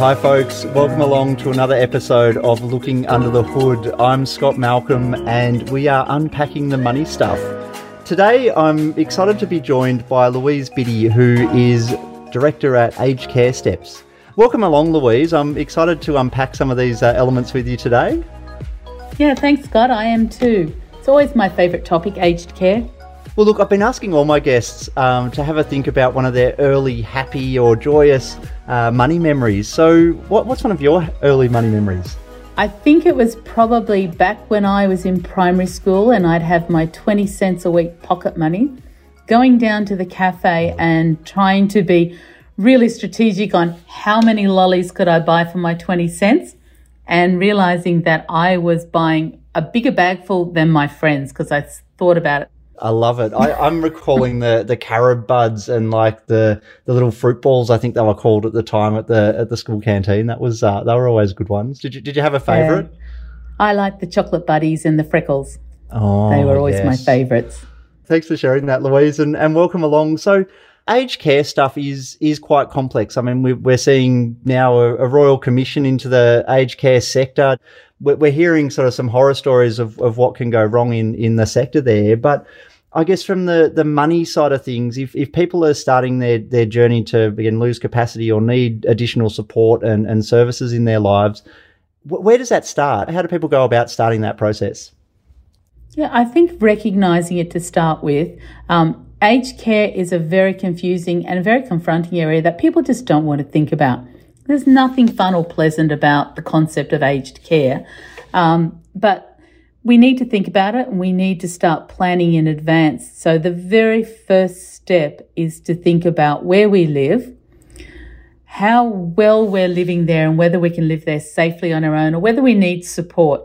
Hi, folks. Welcome along to another episode of Looking Under the Hood. I'm Scott Malcolm, and we are unpacking the money stuff. Today, I'm excited to be joined by Louise Biddle, who is director at Aged Care Steps. Welcome along, Louise. I'm excited to unpack some of these uh, elements with you today. Yeah, thanks, Scott. I am too. It's always my favourite topic, aged care. Well, look, I've been asking all my guests um, to have a think about one of their early happy or joyous uh, money memories. So, what, what's one of your early money memories? I think it was probably back when I was in primary school and I'd have my 20 cents a week pocket money, going down to the cafe and trying to be really strategic on how many lollies could I buy for my 20 cents and realizing that I was buying a bigger bag full than my friends because I thought about it. I love it. I, am recalling the the carob buds and like the the little fruit balls. I think they were called at the time at the at the school canteen. That was uh, they were always good ones. Did you did you have a favourite? I like the chocolate buddies and the freckles. Oh, they were always yes. my favourites. Thanks for sharing that, Louise, and, and welcome along. So, aged care stuff is is quite complex. I mean, we, are seeing now a, a, royal commission into the aged care sector. We're, hearing sort of some horror stories of, of what can go wrong in, in the sector there. But I guess from the, the money side of things, if, if people are starting their, their journey to again lose capacity or need additional support and, and services in their lives, where does that start? How do people go about starting that process? Yeah, I think recognizing it to start with. Um, aged care is a very confusing and a very confronting area that people just don't want to think about. There's nothing fun or pleasant about the concept of aged care. Um, but we need to think about it and we need to start planning in advance. So the very first step is to think about where we live, how well we're living there and whether we can live there safely on our own or whether we need support.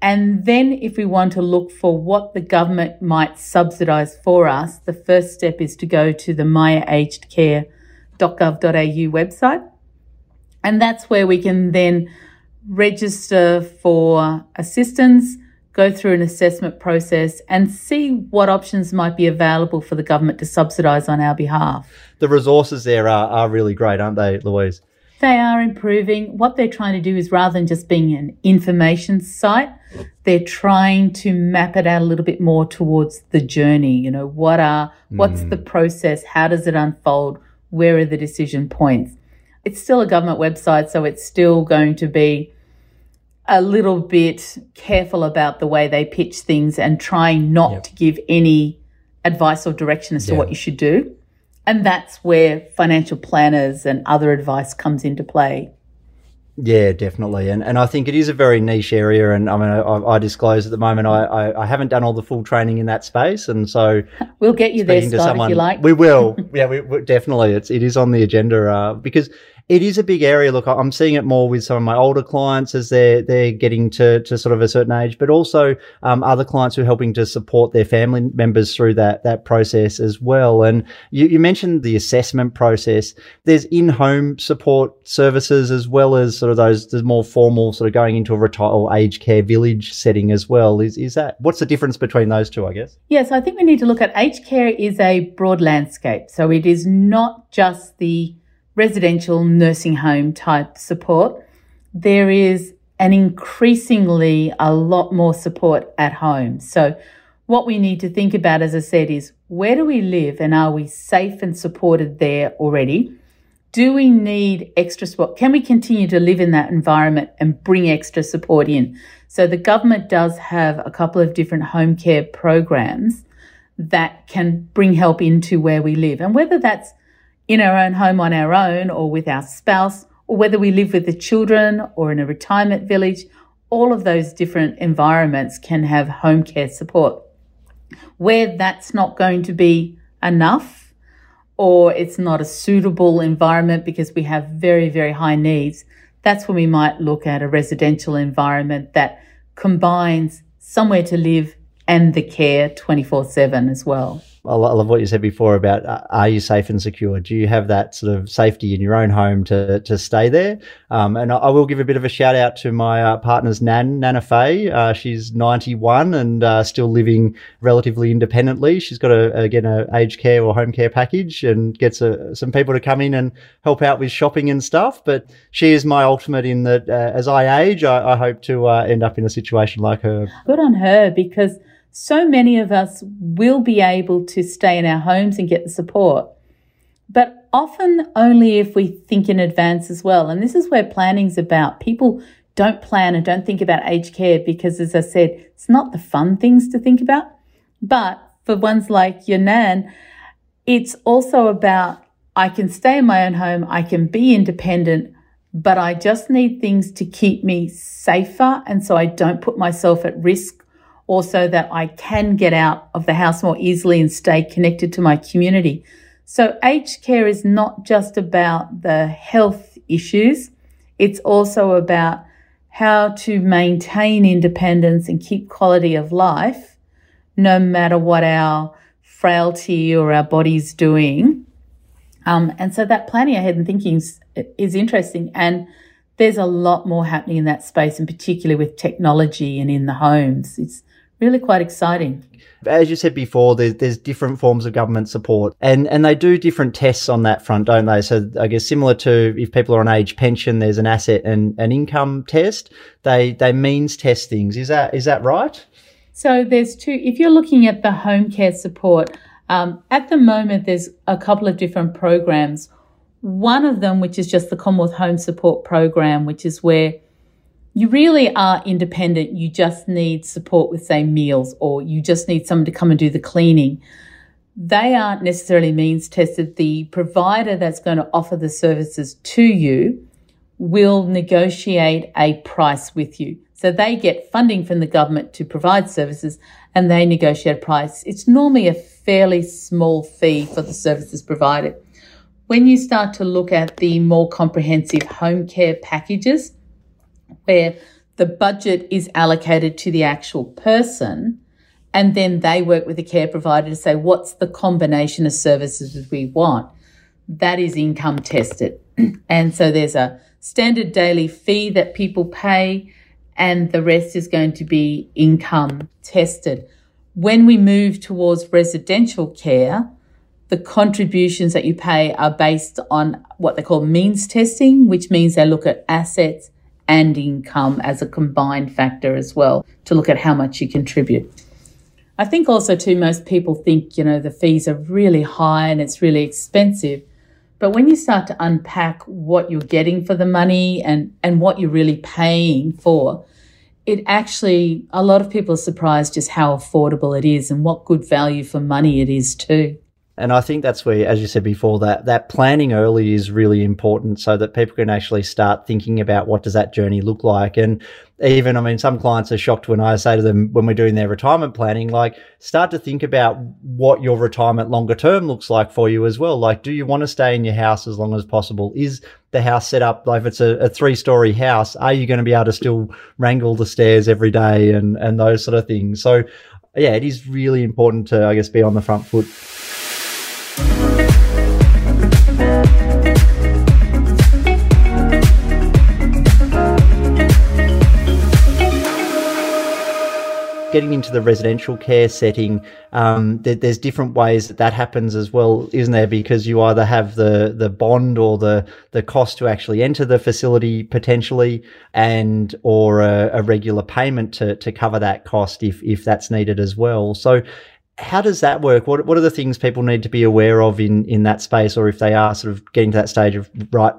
And then if we want to look for what the government might subsidise for us, the first step is to go to the myagedcare.gov.au website. And that's where we can then register for assistance, go through an assessment process and see what options might be available for the government to subsidise on our behalf. The resources there are, are really great, aren't they, Louise? They are improving. What they're trying to do is rather than just being an information site, they're trying to map it out a little bit more towards the journey. You know, what are, what's mm. the process? How does it unfold? Where are the decision points? It's still a government website, so it's still going to be a little bit careful about the way they pitch things and trying not yep. to give any advice or direction as to what you should do. And that's where financial planners and other advice comes into play. Yeah, definitely, and and I think it is a very niche area. And I mean, I, I disclose at the moment, I, I, I haven't done all the full training in that space, and so we'll get you there, Scott, someone, if you like. We will. yeah, we, we, definitely. It's it is on the agenda uh, because it is a big area. Look, I'm seeing it more with some of my older clients as they're they're getting to, to sort of a certain age, but also um, other clients who are helping to support their family members through that that process as well. And you, you mentioned the assessment process. There's in-home support services as well as sort of those the more formal sort of going into a retire or aged care village setting as well. Is is that what's the difference between those two? I guess. Yes, I think we need to look at aged care is a broad landscape. So it is not just the residential nursing home type support, there is an increasingly a lot more support at home. So what we need to think about, as I said, is where do we live and are we safe and supported there already? Do we need extra support? Can we continue to live in that environment and bring extra support in? So the government does have a couple of different home care programs that can bring help into where we live. And whether that's in our own home on our own or with our spouse, or whether we live with the children or in a retirement village, all of those different environments can have home care support. Where that's not going to be enough or it's not a suitable environment because we have very, very high needs, that's when we might look at a residential environment that combines somewhere to live and the care 24 7 as well. I love what you said before about uh, are you safe and secure? Do you have that sort of safety in your own home to, to stay there? Um, and I, will give a bit of a shout out to my uh, partner's nan, Nana Faye. Uh, she's 91 and uh, still living relatively independently. She's got a, again, a aged care or home care package and gets a, some people to come in and help out with shopping and stuff. But she is my ultimate in that uh, as I age, I, I hope to uh, end up in a situation like her. Good on her because so many of us will be able to stay in our homes and get the support, but often only if we think in advance as well. And this is where planning's about. People don't plan and don't think about aged care because, as I said, it's not the fun things to think about. But for ones like your nan, it's also about I can stay in my own home, I can be independent, but I just need things to keep me safer. And so I don't put myself at risk also that I can get out of the house more easily and stay connected to my community. So aged care is not just about the health issues. It's also about how to maintain independence and keep quality of life, no matter what our frailty or our body's doing. Um, and so that planning ahead and thinking is, is interesting. And there's a lot more happening in that space, and particularly with technology and in the homes. It's really quite exciting. As you said before, there's, there's different forms of government support and, and they do different tests on that front, don't they? So I guess similar to if people are on age pension, there's an asset and an income test. They, they means test things. Is that, is that right? So there's two, if you're looking at the home care support, um, at the moment, there's a couple of different programs. One of them, which is just the Commonwealth Home Support Program, which is where you really are independent. You just need support with, say, meals, or you just need someone to come and do the cleaning. They aren't necessarily means tested. The provider that's going to offer the services to you will negotiate a price with you. So they get funding from the government to provide services and they negotiate a price. It's normally a fairly small fee for the services provided. When you start to look at the more comprehensive home care packages, where the budget is allocated to the actual person and then they work with the care provider to say what's the combination of services we want? That is income tested. And so there's a standard daily fee that people pay and the rest is going to be income tested. When we move towards residential care the contributions that you pay are based on what they call means testing which means they look at assets and income as a combined factor as well to look at how much you contribute. I think also too most people think, you know, the fees are really high and it's really expensive. But when you start to unpack what you're getting for the money and, and what you're really paying for, it actually, a lot of people are surprised just how affordable it is and what good value for money it is too. And I think that's where, as you said before, that that planning early is really important, so that people can actually start thinking about what does that journey look like. And even, I mean, some clients are shocked when I say to them when we're doing their retirement planning, like start to think about what your retirement longer term looks like for you as well. Like, do you want to stay in your house as long as possible? Is the house set up like if it's a, a three story house? Are you going to be able to still wrangle the stairs every day and and those sort of things? So, yeah, it is really important to, I guess, be on the front foot. Getting into the residential care setting, um, there, there's different ways that that happens as well, isn't there? Because you either have the the bond or the the cost to actually enter the facility potentially, and or a, a regular payment to to cover that cost if if that's needed as well. So how does that work? What what are the things people need to be aware of in in that space, or if they are sort of getting to that stage of right,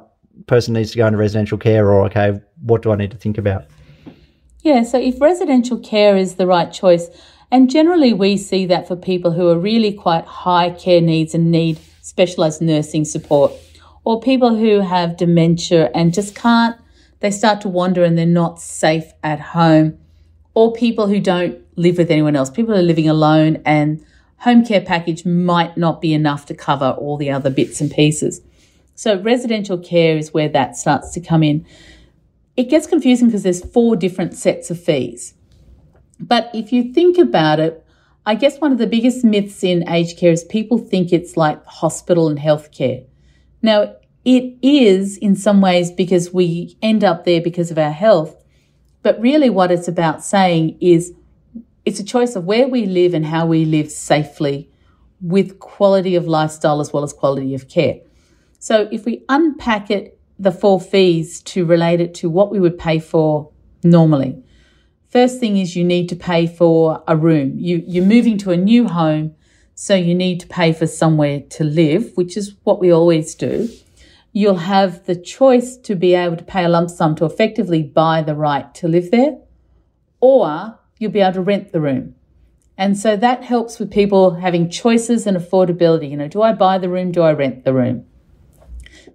person needs to go into residential care, or okay, what do I need to think about? Yeah, so if residential care is the right choice, and generally we see that for people who are really quite high care needs and need specialised nursing support, or people who have dementia and just can't, they start to wander and they're not safe at home, or people who don't live with anyone else, people who are living alone and home care package might not be enough to cover all the other bits and pieces. So residential care is where that starts to come in it gets confusing because there's four different sets of fees. But if you think about it, I guess one of the biggest myths in aged care is people think it's like hospital and healthcare. Now, it is in some ways because we end up there because of our health. But really, what it's about saying is it's a choice of where we live and how we live safely with quality of lifestyle as well as quality of care. So, if we unpack it, the four fees to relate it to what we would pay for normally. First thing is you need to pay for a room. You, you're moving to a new home, so you need to pay for somewhere to live, which is what we always do you'll have the choice to be able to pay a lump sum to effectively buy the right to live there, or you'll be able to rent the room. And so that helps with people having choices and affordability. You know, do I buy the room? Do I rent the room?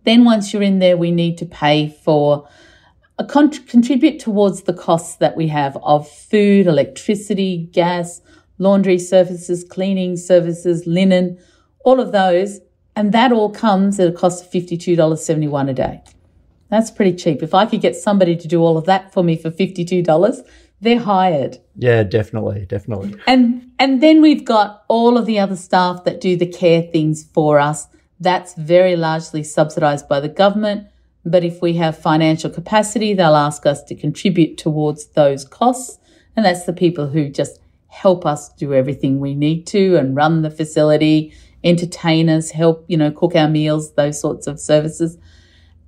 Then once you're in there, we need to pay for a con- contribute towards the costs that we have of food, electricity, gas, laundry services, cleaning services, linen, all of those and that all comes at a cost of $52.71 a day. That's pretty cheap. If I could get somebody to do all of that for me for $52, they're hired. Yeah, definitely, definitely. And and then we've got all of the other staff that do the care things for us. That's very largely subsidized by the government. But if we have financial capacity, they'll ask us to contribute towards those costs. And that's the people who just help us do everything we need to and run the facility entertain us, help, you know, cook our meals, those sorts of services.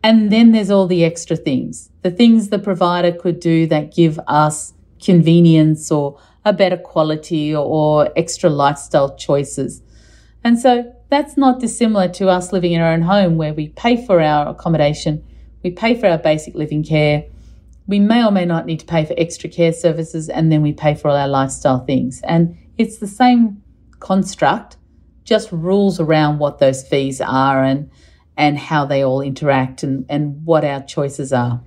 And then there's all the extra things, the things the provider could do that give us convenience or a better quality or, or extra lifestyle choices. And so that's not dissimilar to us living in our own home where we pay for our accommodation, we pay for our basic living care. We may or may not need to pay for extra care services and then we pay for all our lifestyle things. And it's the same construct just rules around what those fees are and and how they all interact and, and what our choices are.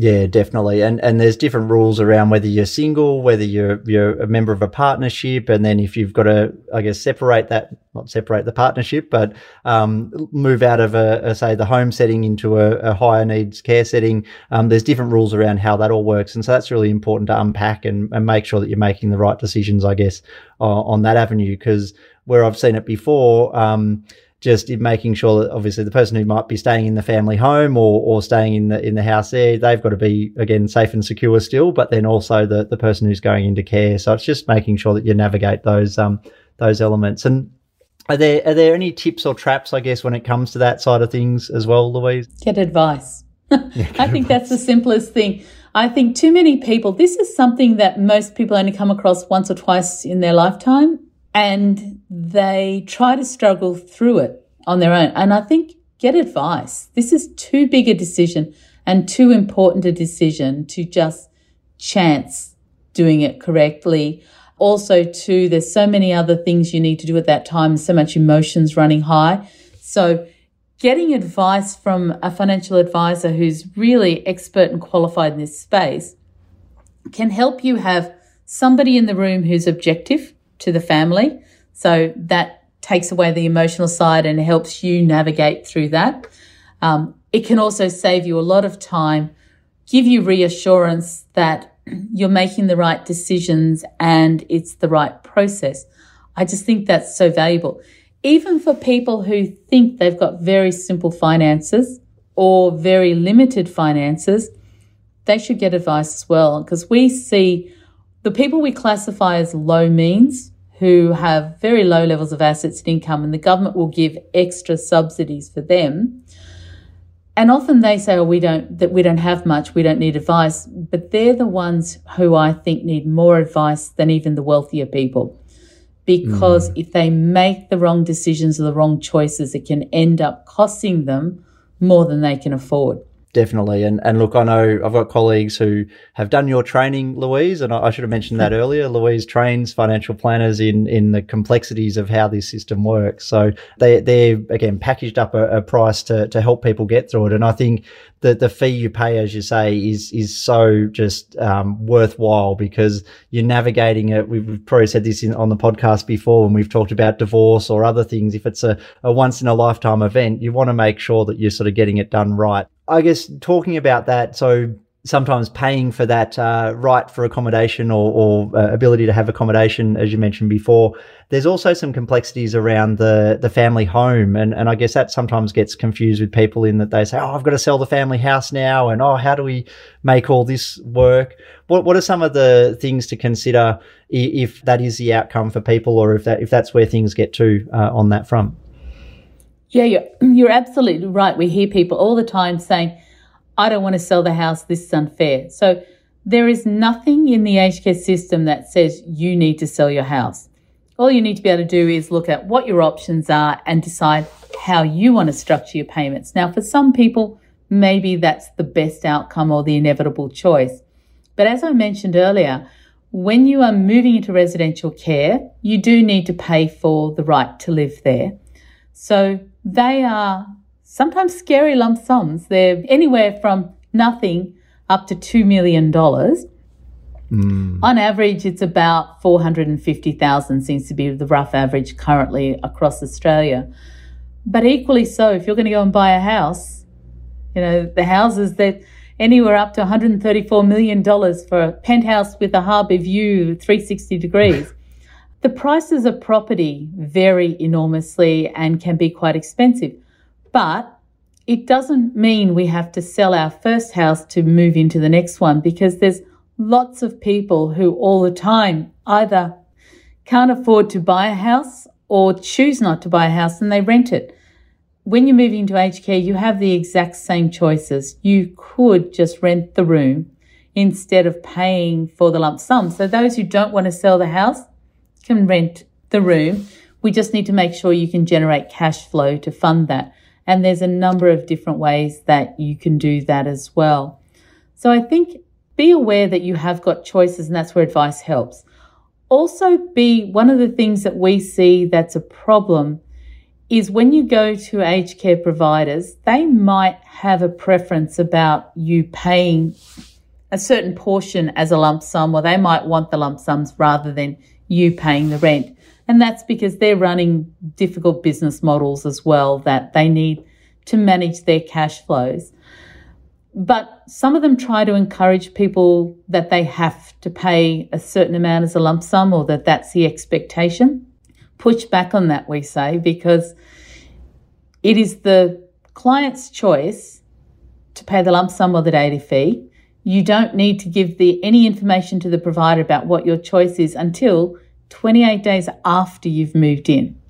Yeah, definitely. And and there's different rules around whether you're single, whether you're you're a member of a partnership, and then if you've got to, I guess, separate that, not separate the partnership, but um, move out of a, a, say the home setting into a, a higher needs care setting. Um, there's different rules around how that all works, and so that's really important to unpack and, and make sure that you're making the right decisions, I guess, uh, on that avenue. Because where I've seen it before. Um, just in making sure that obviously the person who might be staying in the family home or, or staying in the in the house there, they've got to be again safe and secure still, but then also the, the person who's going into care. So it's just making sure that you navigate those um those elements. And are there are there any tips or traps, I guess, when it comes to that side of things as well, Louise? Get advice. Yeah, I think advice. that's the simplest thing. I think too many people, this is something that most people only come across once or twice in their lifetime and they try to struggle through it on their own. And I think get advice. This is too big a decision and too important a decision to just chance doing it correctly. Also, too, there's so many other things you need to do at that time, so much emotions running high. So, getting advice from a financial advisor who's really expert and qualified in this space can help you have somebody in the room who's objective to the family. So that takes away the emotional side and helps you navigate through that. Um, it can also save you a lot of time, give you reassurance that you're making the right decisions and it's the right process. I just think that's so valuable. Even for people who think they've got very simple finances or very limited finances, they should get advice as well because we see the people we classify as low means, who have very low levels of assets and income, and the government will give extra subsidies for them. And often they say, "Oh, we don't that we don't have much, we don't need advice." But they're the ones who I think need more advice than even the wealthier people, because mm. if they make the wrong decisions or the wrong choices, it can end up costing them more than they can afford. Definitely. And and look, I know I've got colleagues who have done your training, Louise, and I, I should have mentioned that earlier. Louise trains financial planners in in the complexities of how this system works. So they they're again packaged up a, a price to to help people get through it. And I think the the fee you pay, as you say, is is so just um, worthwhile because you're navigating it. We've probably said this in, on the podcast before when we've talked about divorce or other things. If it's a, a once in a lifetime event, you want to make sure that you're sort of getting it done right. I guess talking about that, so sometimes paying for that uh, right for accommodation or, or uh, ability to have accommodation, as you mentioned before. There's also some complexities around the the family home, and and I guess that sometimes gets confused with people in that they say, oh, I've got to sell the family house now, and oh, how do we make all this work? What what are some of the things to consider if that is the outcome for people, or if that if that's where things get to uh, on that front? Yeah, you're, you're absolutely right. We hear people all the time saying, I don't want to sell the house, this is unfair. So there is nothing in the aged care system that says you need to sell your house. All you need to be able to do is look at what your options are and decide how you want to structure your payments. Now, for some people, maybe that's the best outcome or the inevitable choice. But as I mentioned earlier, when you are moving into residential care, you do need to pay for the right to live there. So they are sometimes scary lump sums. They're anywhere from nothing up to $2 million. Mm. On average, it's about 450,000 seems to be the rough average currently across Australia. But equally so, if you're going to go and buy a house, you know, the houses that anywhere up to $134 million for a penthouse with a harbour view, 360 degrees. The prices of property vary enormously and can be quite expensive, but it doesn't mean we have to sell our first house to move into the next one because there's lots of people who all the time either can't afford to buy a house or choose not to buy a house and they rent it. When you're moving to aged care, you have the exact same choices. You could just rent the room instead of paying for the lump sum. So those who don't want to sell the house, can rent the room. We just need to make sure you can generate cash flow to fund that. And there's a number of different ways that you can do that as well. So I think be aware that you have got choices and that's where advice helps. Also be one of the things that we see that's a problem is when you go to aged care providers, they might have a preference about you paying a certain portion as a lump sum, or they might want the lump sums rather than you paying the rent. And that's because they're running difficult business models as well that they need to manage their cash flows. But some of them try to encourage people that they have to pay a certain amount as a lump sum or that that's the expectation. Push back on that, we say, because it is the client's choice to pay the lump sum or the daily fee. You don't need to give the, any information to the provider about what your choice is until 28 days after you've moved in.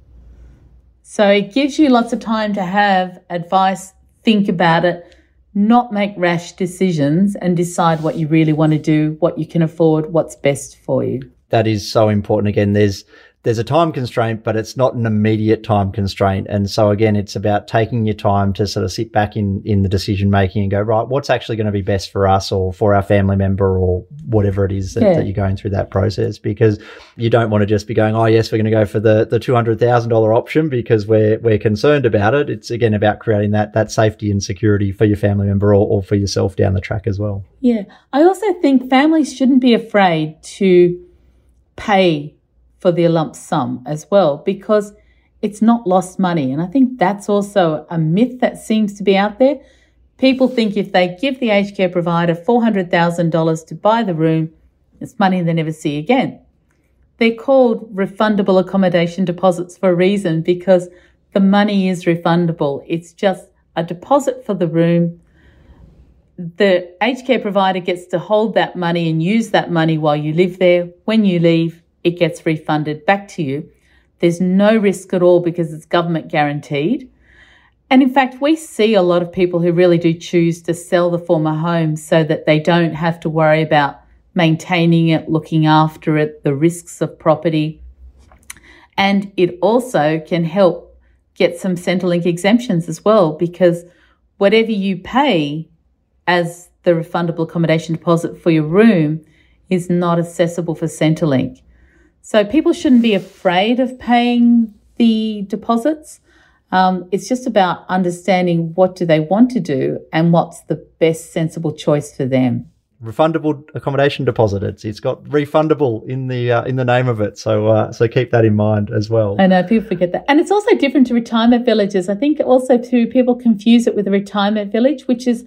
So it gives you lots of time to have advice, think about it, not make rash decisions and decide what you really want to do, what you can afford, what's best for you. That is so important. Again, there's there's a time constraint, but it's not an immediate time constraint. And so again, it's about taking your time to sort of sit back in, in the decision making and go, right, what's actually going to be best for us or for our family member or whatever it is that, yeah. that you're going through that process because you don't want to just be going, oh yes, we're going to go for the, the $200,000 option because we're, we're concerned about it. It's again about creating that, that safety and security for your family member or, or for yourself down the track as well. Yeah. I also think families shouldn't be afraid to pay for their lump sum as well because it's not lost money. And I think that's also a myth that seems to be out there. People think if they give the aged care provider $400,000 to buy the room, it's money they never see again. They're called refundable accommodation deposits for a reason because the money is refundable. It's just a deposit for the room. The aged care provider gets to hold that money and use that money while you live there. When you leave, it gets refunded back to you. There's no risk at all because it's government guaranteed. And in fact, we see a lot of people who really do choose to sell the former home so that they don't have to worry about maintaining it, looking after it, the risks of property. And it also can help get some Centrelink exemptions as well because whatever you pay as the refundable accommodation deposit for your room is not accessible for Centrelink. So people shouldn't be afraid of paying the deposits. Um, it's just about understanding what do they want to do and what's the best sensible choice for them. Refundable accommodation deposit. It's it's got refundable in the uh, in the name of it. So uh, so keep that in mind as well. I know people forget that, and it's also different to retirement villages. I think also too people confuse it with a retirement village, which is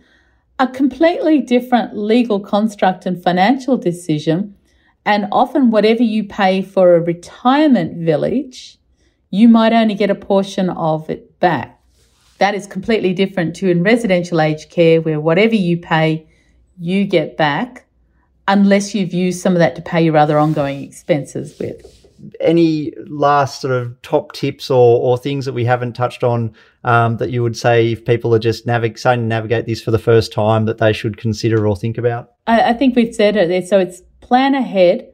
a completely different legal construct and financial decision. And often, whatever you pay for a retirement village, you might only get a portion of it back. That is completely different to in residential aged care, where whatever you pay, you get back, unless you've used some of that to pay your other ongoing expenses with any last sort of top tips or, or things that we haven't touched on um, that you would say if people are just navig- to navigate this for the first time that they should consider or think about? I, I think we've said it. So it's plan ahead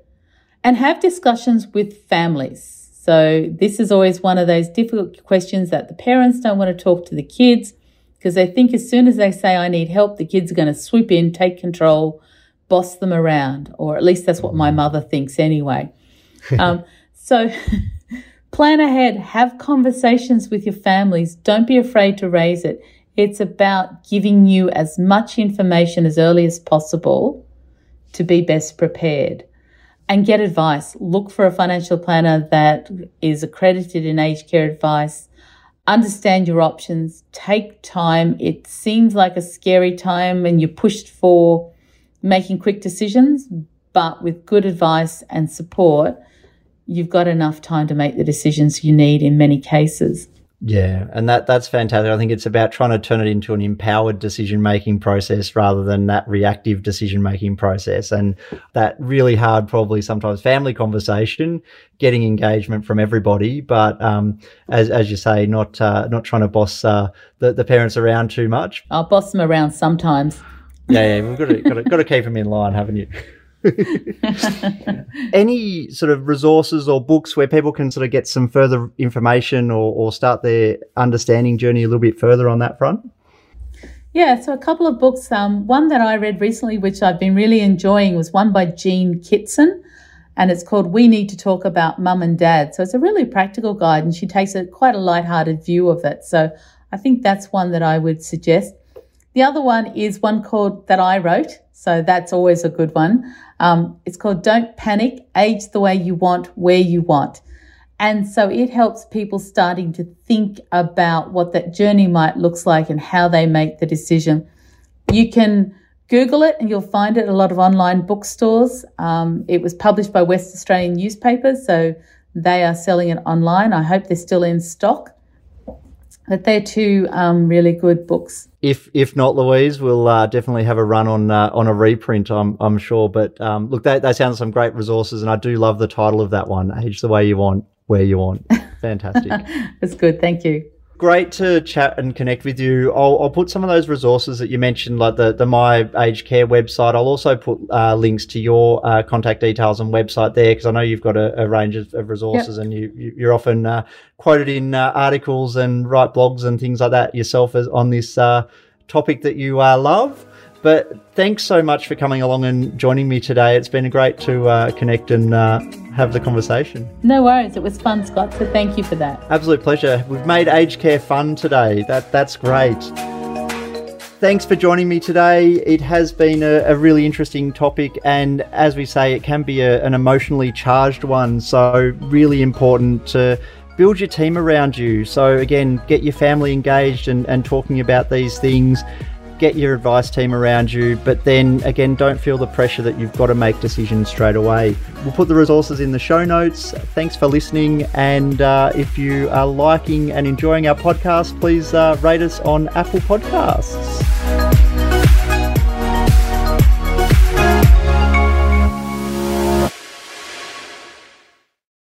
and have discussions with families. So this is always one of those difficult questions that the parents don't want to talk to the kids because they think as soon as they say, I need help, the kids are going to swoop in, take control, boss them around, or at least that's what my mother thinks anyway. um, so plan ahead, have conversations with your families. Don't be afraid to raise it. It's about giving you as much information as early as possible to be best prepared and get advice. Look for a financial planner that is accredited in aged care advice. Understand your options. Take time. It seems like a scary time and you're pushed for making quick decisions, but with good advice and support, you've got enough time to make the decisions you need in many cases. Yeah, and that that's fantastic. I think it's about trying to turn it into an empowered decision making process rather than that reactive decision making process. And that really hard, probably sometimes family conversation, getting engagement from everybody, but um, as as you say, not uh, not trying to boss uh, the the parents around too much. I'll boss them around sometimes. Yeah, yeah, we've got to got to, got to keep them in line, haven't you? Any sort of resources or books where people can sort of get some further information or, or start their understanding journey a little bit further on that front? Yeah, so a couple of books. Um, one that I read recently, which I've been really enjoying, was one by Jean Kittson, and it's called "We Need to Talk About Mum and Dad." So it's a really practical guide, and she takes a quite a light-hearted view of it. So I think that's one that I would suggest. The other one is one called that I wrote, so that's always a good one. Um, it's called Don't Panic, Age the Way You Want, Where You Want. And so it helps people starting to think about what that journey might looks like and how they make the decision. You can Google it and you'll find it a lot of online bookstores. Um, it was published by West Australian newspapers, so they are selling it online. I hope they're still in stock. But they're two um, really good books. If if not, Louise, we'll uh, definitely have a run on uh, on a reprint. I'm I'm sure. But um, look, they they sound some great resources, and I do love the title of that one. Age the way you want, where you want. Fantastic. That's good. Thank you great to chat and connect with you. I'll, I'll, put some of those resources that you mentioned, like the, the My Aged Care website. I'll also put uh, links to your uh, contact details and website there because I know you've got a, a range of, of resources yep. and you, you, are often uh, quoted in uh, articles and write blogs and things like that yourself as, on this uh, topic that you uh, love. But thanks so much for coming along and joining me today. It's been great to uh, connect and uh, have the conversation. No worries. It was fun, Scott. So thank you for that. Absolute pleasure. We've made aged care fun today. That that's great. Thanks for joining me today. It has been a, a really interesting topic, and as we say, it can be a, an emotionally charged one. So, really important to build your team around you. So, again, get your family engaged and, and talking about these things get your advice team around you, but then again, don't feel the pressure that you've got to make decisions straight away. We'll put the resources in the show notes. Thanks for listening. And uh, if you are liking and enjoying our podcast, please uh, rate us on Apple Podcasts.